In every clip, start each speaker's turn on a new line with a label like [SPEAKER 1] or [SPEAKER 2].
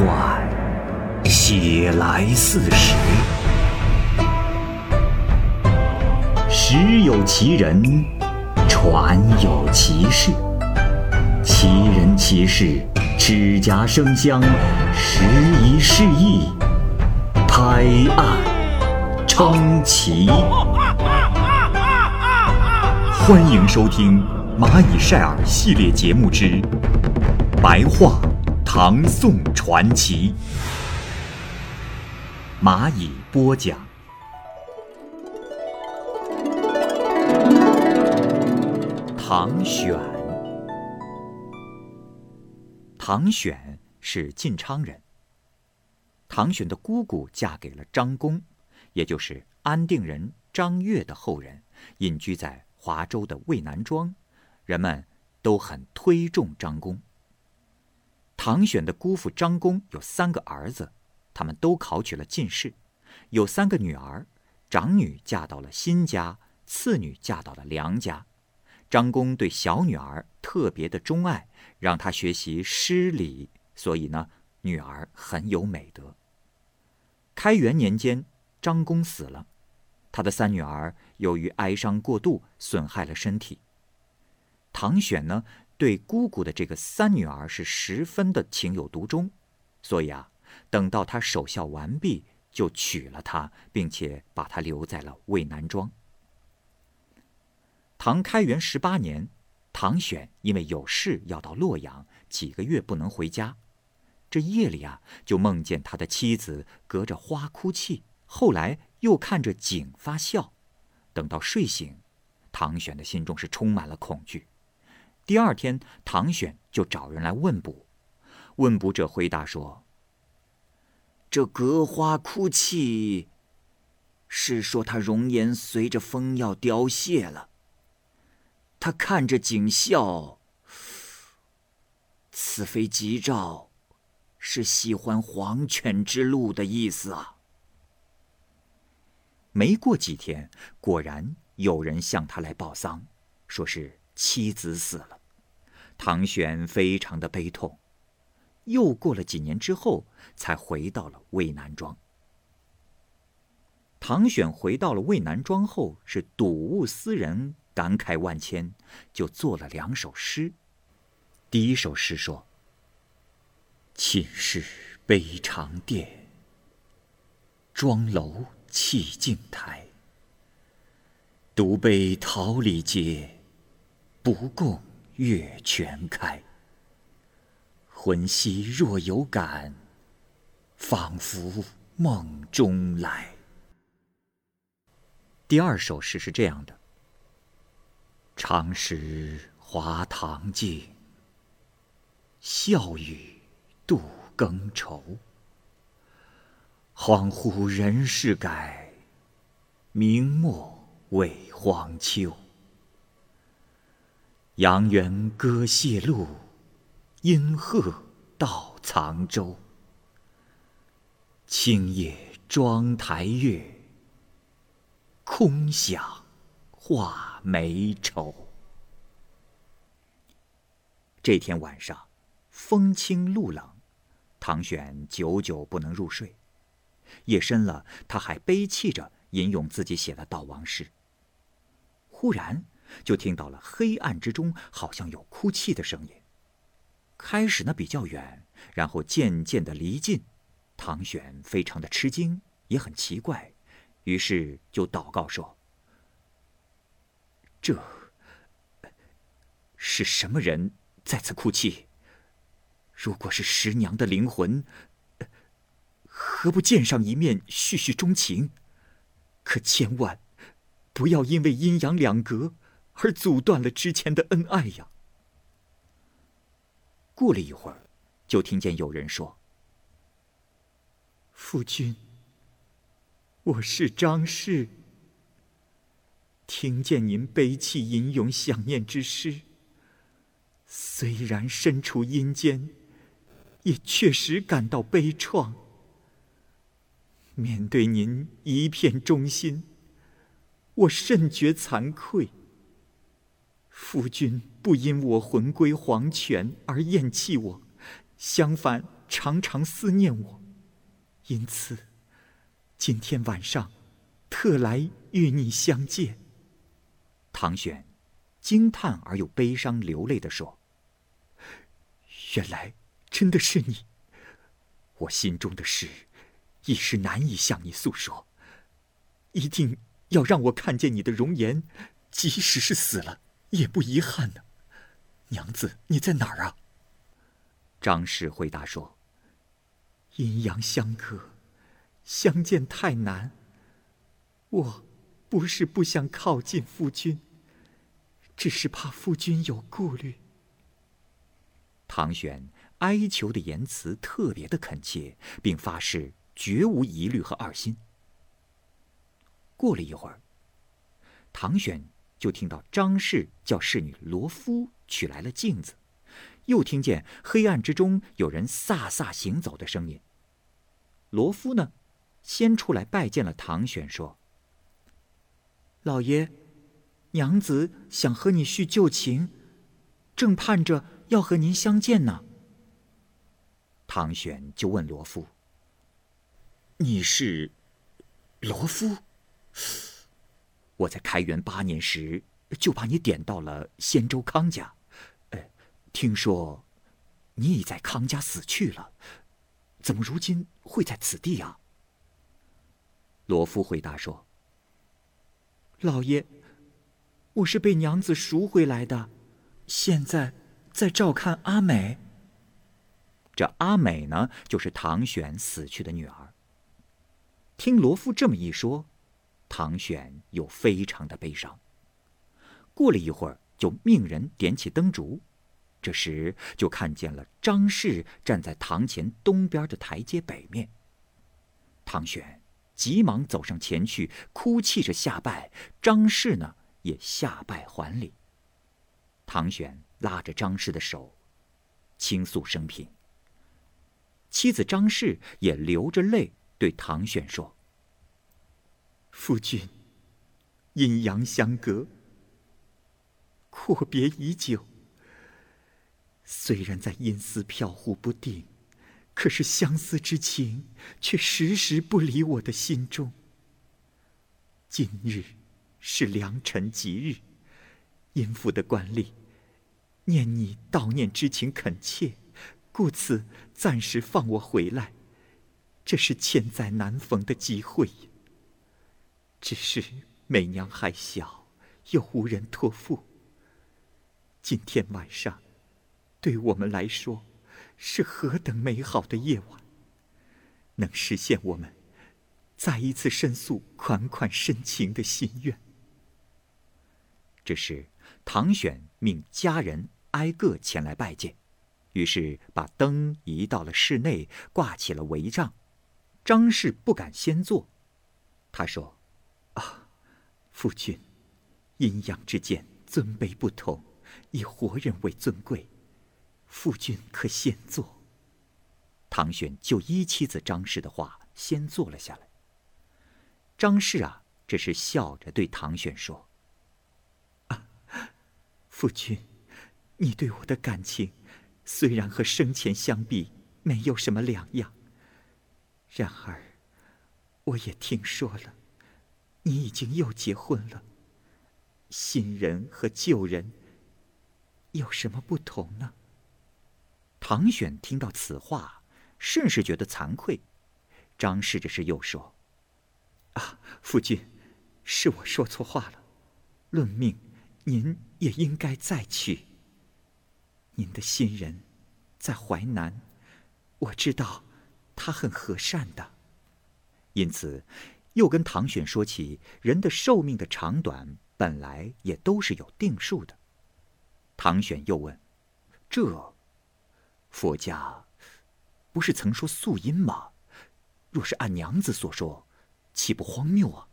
[SPEAKER 1] 幻，写来似实。时有其人，传有其事。其人其事，指甲生香，时移世易，拍案称奇。欢迎收听《蚂蚁晒尔》系列节目之《白话唐宋传奇》，蚂蚁播讲。唐选，唐选是晋昌人。唐选的姑姑嫁给了张公，也就是安定人张悦的后人，隐居在。华州的渭南庄，人们都很推重张公。唐选的姑父张公有三个儿子，他们都考取了进士，有三个女儿，长女嫁到了新家，次女嫁到了梁家。张公对小女儿特别的钟爱，让她学习诗礼，所以呢，女儿很有美德。开元年间，张公死了。他的三女儿由于哀伤过度，损害了身体。唐选呢，对姑姑的这个三女儿是十分的情有独钟，所以啊，等到他守孝完毕，就娶了她，并且把她留在了渭南庄。唐开元十八年，唐选因为有事要到洛阳，几个月不能回家。这夜里啊，就梦见他的妻子隔着花哭泣，后来。又看着景发笑，等到睡醒，唐选的心中是充满了恐惧。第二天，唐选就找人来问卜，问卜者回答说：“这隔花哭泣，是说他容颜随着风要凋谢了。他看着景笑，此非吉兆，是喜欢黄泉之路的意思啊。”没过几天，果然有人向他来报丧，说是妻子死了。唐玄非常的悲痛。又过了几年之后，才回到了渭南庄。唐选回到了渭南庄后，是睹物思人，感慨万千，就做了两首诗。第一首诗说：“寝室悲长殿，庄楼。”泣镜台，独悲桃李结，不共月全开。魂兮若有感，仿佛梦中来。第二首诗是这样的：常识华堂静，笑语度更愁。恍惚人事改，明末为荒丘。阳元歌谢路，阴鹤到藏州。青叶妆台月，空想画眉愁。这天晚上，风清露冷，唐玄久久不能入睡。夜深了，他还悲泣着吟咏自己写的悼亡诗。忽然，就听到了黑暗之中好像有哭泣的声音。开始呢比较远，然后渐渐的离近。唐选非常的吃惊，也很奇怪，于是就祷告说：“这是什么人在此哭泣？如果是十娘的灵魂。”何不见上一面叙叙衷情？可千万不要因为阴阳两隔而阻断了之前的恩爱呀！过了一会儿，就听见有人说：“夫君，我是张氏。听见您悲泣吟咏想念之诗，虽然身处阴间，也确实感到悲怆。”面对您一片忠心，我甚觉惭愧。夫君不因我魂归黄泉而厌弃我，相反
[SPEAKER 2] 常常思念我，因此今天晚上特来与你相见。”
[SPEAKER 1] 唐玄惊叹而又悲伤流泪地说：“
[SPEAKER 2] 原来真的是你，我心中的事一时难以向你诉说，一定要让我看见你的容颜，即使是死了。也不遗憾呢。娘子，你在哪儿啊？”
[SPEAKER 1] 张氏回答说：“
[SPEAKER 2] 阴阳相隔，相见太难。我不是不想靠近夫君。”只是怕夫君有顾虑。
[SPEAKER 1] 唐玄哀求的言辞特别的恳切，并发誓绝无疑虑和二心。过了一会儿，唐玄就听到张氏叫侍女罗敷取来了镜子，又听见黑暗之中有人飒飒行走的声音。罗敷呢，先出来拜见了唐玄，说：“
[SPEAKER 2] 老爷。”娘子想和你叙旧情，正盼着要和您相见呢。
[SPEAKER 1] 唐玄就问罗敷：“
[SPEAKER 2] 你是罗敷？
[SPEAKER 1] 我在开元八年时就把你点到了仙州康家，呃，听说你已在康家死去了，怎么如今会在此地啊？”罗夫回答说：“
[SPEAKER 2] 老爷。”我是被娘子赎回来的，现在在照看阿美。
[SPEAKER 1] 这阿美呢，就是唐玄死去的女儿。听罗夫这么一说，唐选又非常的悲伤。过了一会儿，就命人点起灯烛。这时就看见了张氏站在堂前东边的台阶北面。唐选急忙走上前去，哭泣着下拜。张氏呢？也下拜还礼。唐玄拉着张氏的手，倾诉生平。妻子张氏也流着泪对唐玄说：“
[SPEAKER 2] 夫君，阴阳相隔，阔别已久。虽然在阴司飘忽不定，可是相思之情却时时不离我的心中。今日。”是良辰吉日，阴府的官吏念你悼念之情恳切，故此暂时放我回来。这是千载难逢的机会。只是美娘还小，又无人托付。今天晚上，对我们来说，是何等美好的夜晚，能实现我们再一次申诉款款深情的心愿。
[SPEAKER 1] 这时，唐选命家人挨个前来拜见，于是把灯移到了室内，挂起了帷帐。张氏不敢先坐，他说：“，
[SPEAKER 2] 夫君，阴阳之间尊卑不同，以活人为尊贵，夫君可先坐。”
[SPEAKER 1] 唐玄就依妻子张氏的话，先坐了下来。张氏啊，这是笑着对唐玄说。
[SPEAKER 2] 啊夫君，你对我的感情，虽然和生前相比没有什么两样，然而，我也听说了，你已经又结婚了。新人和旧人有什么不同呢？
[SPEAKER 1] 唐选听到此话，甚是觉得惭愧。张氏这是又说：“
[SPEAKER 2] 啊，夫君，是我说错话了。论命。”您也应该再娶。您的新人，在淮南，我知道，他很和善的。
[SPEAKER 1] 因此，又跟唐选说起人的寿命的长短，本来也都是有定数的。唐选又问：“这佛家不是曾说素因吗？若是按娘子所说，岂不荒谬啊？”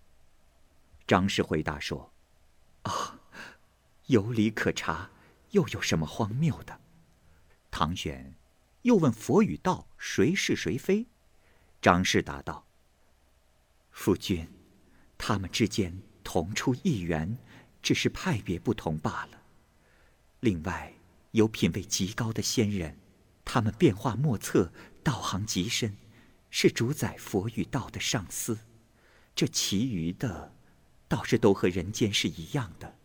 [SPEAKER 1] 张氏回答说：“
[SPEAKER 2] 啊。”有理可查，又有什么荒谬的？
[SPEAKER 1] 唐玄又问佛与道谁是谁非？张氏答道：“
[SPEAKER 2] 夫君，他们之间同出一源，只是派别不同罢了。另外，有品位极高的仙人，他们变化莫测，道行极深，是主宰佛与道的上司。这其余的，倒是都和人间是一样的。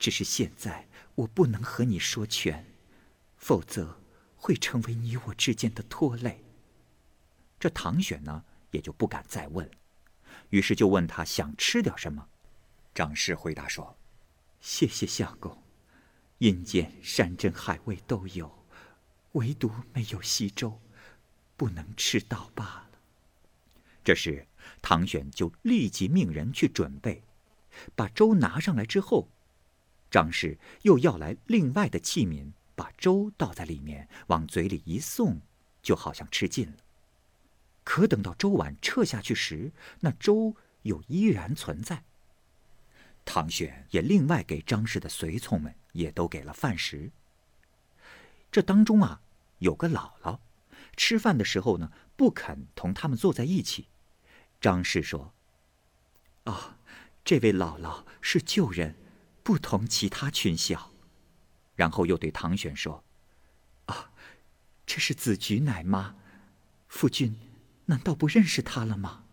[SPEAKER 2] 只是现在我不能和你说全，否则会成为你我之间的拖累。
[SPEAKER 1] 这唐雪呢，也就不敢再问，于是就问他想吃点什么。张氏回答说：“
[SPEAKER 2] 谢谢相公，阴间山珍海味都有，唯独没有稀粥，不能吃到罢了。”
[SPEAKER 1] 这时，唐选就立即命人去准备，把粥拿上来之后。张氏又要来另外的器皿，把粥倒在里面，往嘴里一送，就好像吃尽了。可等到粥碗撤下去时，那粥又依然存在。唐玄也另外给张氏的随从们也都给了饭食。这当中啊，有个姥姥，吃饭的时候呢，不肯同他们坐在一起。张氏说：“
[SPEAKER 2] 啊，这位姥姥是旧人。”不同其他群小，
[SPEAKER 1] 然后又对唐玄说：“
[SPEAKER 2] 啊，这是子菊奶妈，夫君难道不认识他了吗？”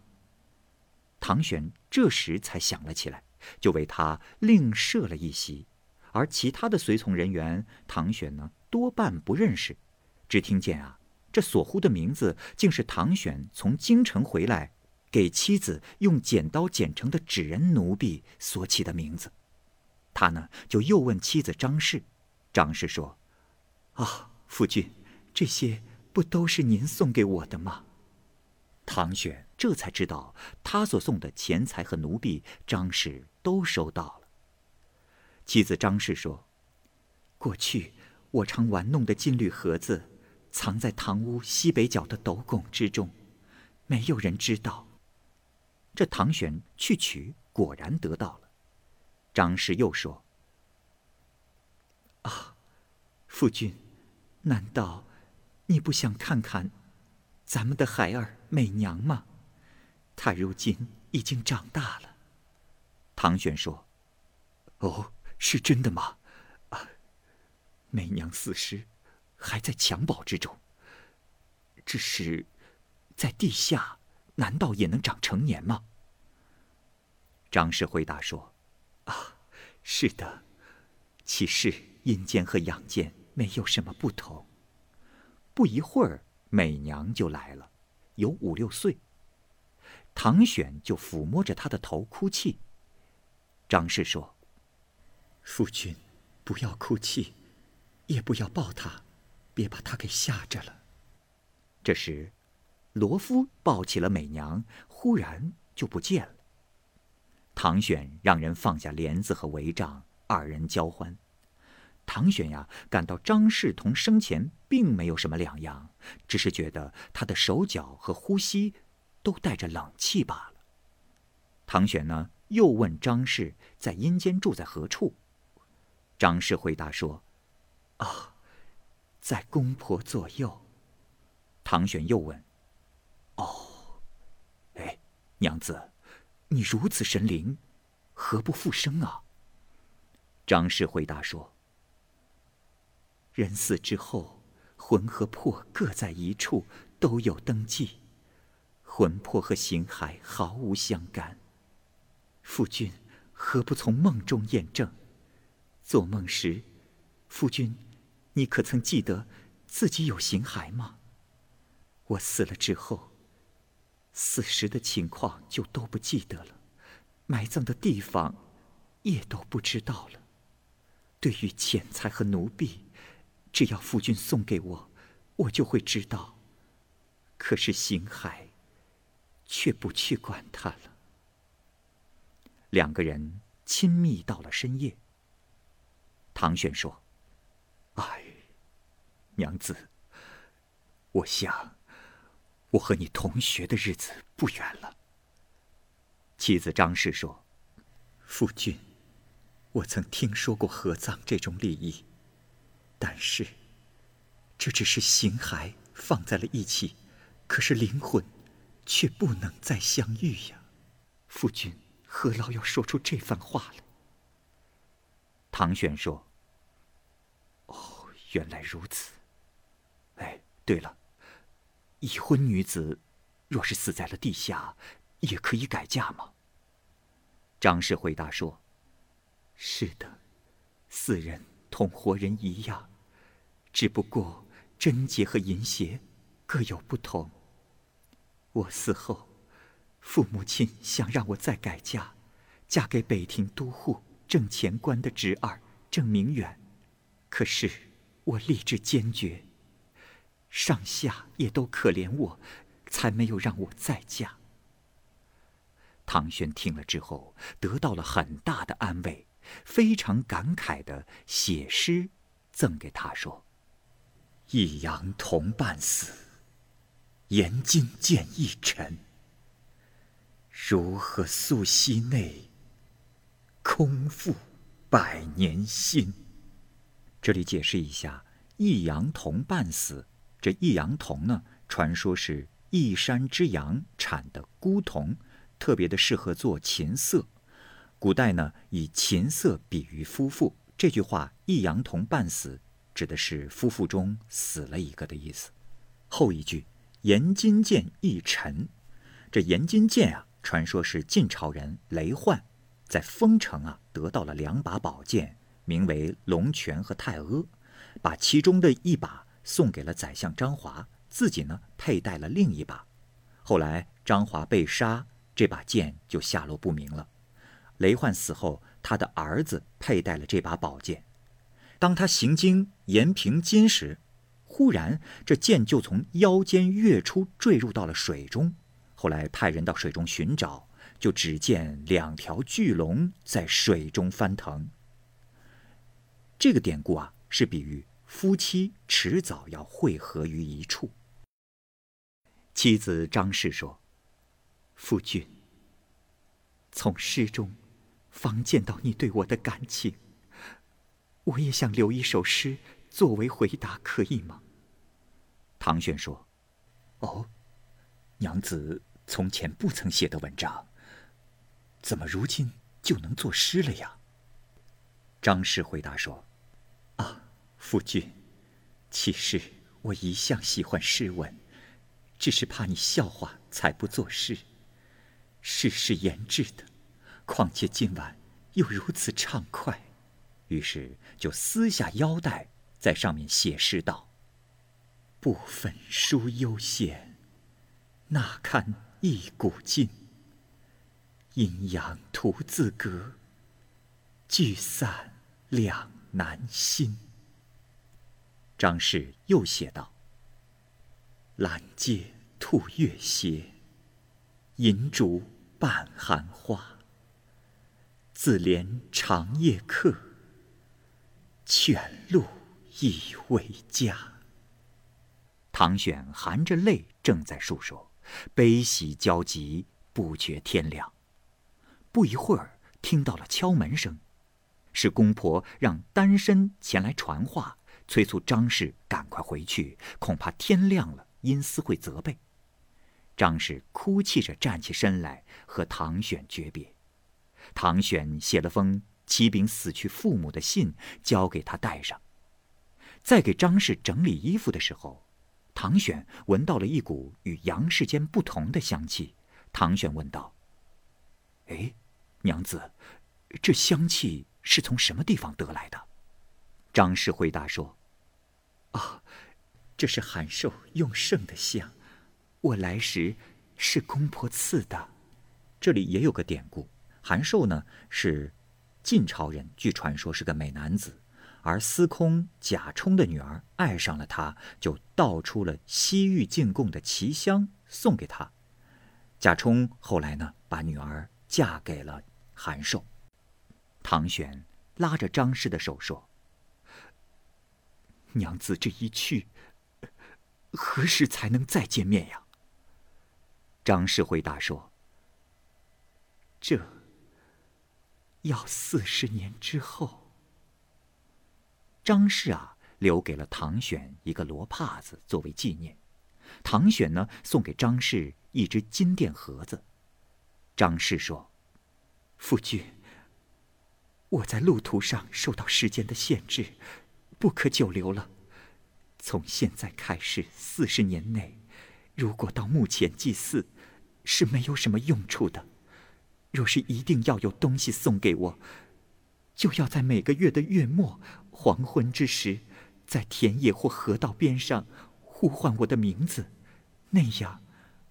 [SPEAKER 1] 唐选这时才想了起来，就为他另设了一席，而其他的随从人员，唐选呢多半不认识，只听见啊，这所呼的名字竟是唐选从京城回来，给妻子用剪刀剪成的纸人奴婢所起的名字。他呢，就又问妻子张氏，张氏说：“
[SPEAKER 2] 啊，夫君，这些不都是您送给我的吗？”
[SPEAKER 1] 唐玄这才知道，他所送的钱财和奴婢，张氏都收到了。妻子张氏说：“
[SPEAKER 2] 过去我常玩弄的金缕盒子，藏在堂屋西北角的斗拱之中，没有人知道。
[SPEAKER 1] 这唐玄去取，果然得到了。”张氏又说：“
[SPEAKER 2] 啊，夫君，难道你不想看看咱们的孩儿美娘吗？她如今已经长大了。”
[SPEAKER 1] 唐玄说：“
[SPEAKER 2] 哦，是真的吗？啊，美娘死时还在襁褓之中。只是在地下，难道也能长成年吗？”
[SPEAKER 1] 张氏回答说。
[SPEAKER 2] 啊，是的，其实阴间和阳间没有什么不同。
[SPEAKER 1] 不一会儿，美娘就来了，有五六岁。唐选就抚摸着她的头哭泣。张氏说：“
[SPEAKER 2] 夫君，不要哭泣，也不要抱她，别把她给吓着了。”
[SPEAKER 1] 这时，罗夫抱起了美娘，忽然就不见了。唐选让人放下帘子和帷帐，二人交欢。唐玄呀，感到张氏同生前并没有什么两样，只是觉得他的手脚和呼吸都带着冷气罢了。唐玄呢，又问张氏在阴间住在何处。张氏回答说：“
[SPEAKER 2] 啊，在公婆左右。”
[SPEAKER 1] 唐玄又问：“哦，哎，娘子。”你如此神灵，何不复生啊？张氏回答说：“
[SPEAKER 2] 人死之后，魂和魄各在一处，都有登记，魂魄和形骸毫无相干。夫君何不从梦中验证？做梦时，夫君，你可曾记得自己有形骸吗？我死了之后。”死时的情况就都不记得了，埋葬的地方也都不知道了。对于钱财和奴婢，只要夫君送给我，我就会知道。可是邢海却不去管他了。
[SPEAKER 1] 两个人亲密到了深夜。唐玄说：“
[SPEAKER 2] 哎，娘子，我想。”我和你同学的日子不远了。
[SPEAKER 1] 妻子张氏说：“
[SPEAKER 2] 夫君，我曾听说过合葬这种礼仪，但是这只是形骸放在了一起，可是灵魂却不能再相遇呀。夫君何劳要说出这番话来？”
[SPEAKER 1] 唐玄说：“
[SPEAKER 2] 哦，原来如此。哎，对了。”已婚女子，若是死在了地下，也可以改嫁吗？
[SPEAKER 1] 张氏回答说：“
[SPEAKER 2] 是的，死人同活人一样，只不过贞洁和淫邪各有不同。我死后，父母亲想让我再改嫁，嫁给北庭都护郑前官的侄儿郑明远，可是我立志坚决。”上下也都可怜我，才没有让我再嫁。
[SPEAKER 1] 唐玄听了之后，得到了很大的安慰，非常感慨的写诗赠给他说：“
[SPEAKER 2] 一阳同伴死，颜金见一尘。如何溯溪内，空负百年心？”
[SPEAKER 1] 这里解释一下，“一阳同伴死”。这一阳同呢，传说是一山之阳产的孤桐，特别的适合做琴瑟。古代呢，以琴瑟比喻夫妇。这句话“一阳同半死”指的是夫妇中死了一个的意思。后一句“颜金剑一沉”，这颜金剑啊，传说是晋朝人雷焕在丰城啊得到了两把宝剑，名为龙泉和太阿，把其中的一把。送给了宰相张华，自己呢佩戴了另一把。后来张华被杀，这把剑就下落不明了。雷焕死后，他的儿子佩戴了这把宝剑。当他行经延平津时，忽然这剑就从腰间跃出，坠入到了水中。后来派人到水中寻找，就只见两条巨龙在水中翻腾。这个典故啊，是比喻。夫妻迟早要汇合于一处。
[SPEAKER 2] 妻子张氏说：“夫君，从诗中，方见到你对我的感情。我也想留一首诗作为回答，可以吗？”
[SPEAKER 1] 唐玄说：“
[SPEAKER 2] 哦，娘子从前不曾写的文章，怎么如今就能作诗了呀？”
[SPEAKER 1] 张氏回答说。
[SPEAKER 2] 啊夫君，其实我一向喜欢诗文，只是怕你笑话，才不作诗。诗是言志的，况且今晚又如此畅快，
[SPEAKER 1] 于是就撕下腰带，在上面写诗道：“
[SPEAKER 2] 不分书幽闲，那堪一古今。阴阳图自隔，聚散两难心。”
[SPEAKER 1] 张氏又写道：“
[SPEAKER 2] 揽阶吐月斜，银烛伴寒花。自怜长夜客，全路已为家。”
[SPEAKER 1] 唐选含着泪正在述说，悲喜交集，不觉天亮。不一会儿，听到了敲门声，是公婆让单身前来传话。催促张氏赶快回去，恐怕天亮了，阴司会责备。张氏哭泣着站起身来，和唐选诀别。唐选写了封启禀死去父母的信，交给他带上。在给张氏整理衣服的时候，唐选闻到了一股与杨氏间不同的香气。唐选问道：“哎，娘子，这香气是从什么地方得来的？”张氏回答说：“
[SPEAKER 2] 啊，这是韩寿用剩的香，我来时是公婆赐的。
[SPEAKER 1] 这里也有个典故，韩寿呢是晋朝人，据传说是个美男子，而司空贾充的女儿爱上了他，就倒出了西域进贡的奇香送给他。贾充后来呢，把女儿嫁给了韩寿。唐玄拉着张氏的手说。”
[SPEAKER 2] 娘子这一去，何时才能再见面呀？
[SPEAKER 1] 张氏回答说：“
[SPEAKER 2] 这要四十年之后。”
[SPEAKER 1] 张氏啊，留给了唐选一个罗帕子作为纪念。唐选呢，送给张氏一只金钿盒子。张氏说：“
[SPEAKER 2] 夫君，我在路途上受到时间的限制。”不可久留了。从现在开始，四十年内，如果到墓前祭祀，是没有什么用处的。若是一定要有东西送给我，就要在每个月的月末黄昏之时，在田野或河道边上呼唤我的名字，那样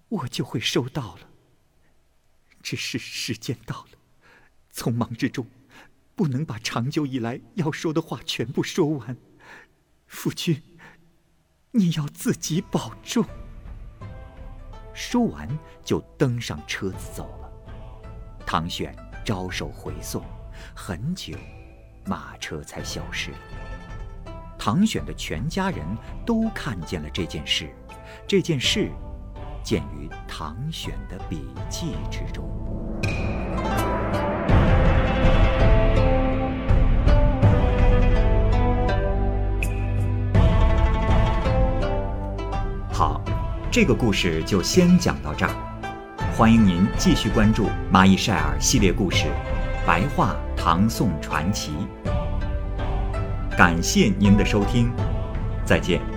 [SPEAKER 2] 我就会收到了。只是时间到了，匆忙之中，不能把长久以来要说的话全部说完。夫君，你要自己保重。
[SPEAKER 1] 说完，就登上车子走了。唐选招手回送，很久，马车才消失了。唐选的全家人都看见了这件事，这件事。见于唐选的笔记之中。好，这个故事就先讲到这儿。欢迎您继续关注《蚂蚁晒尔》系列故事《白话唐宋传奇》。感谢您的收听，再见。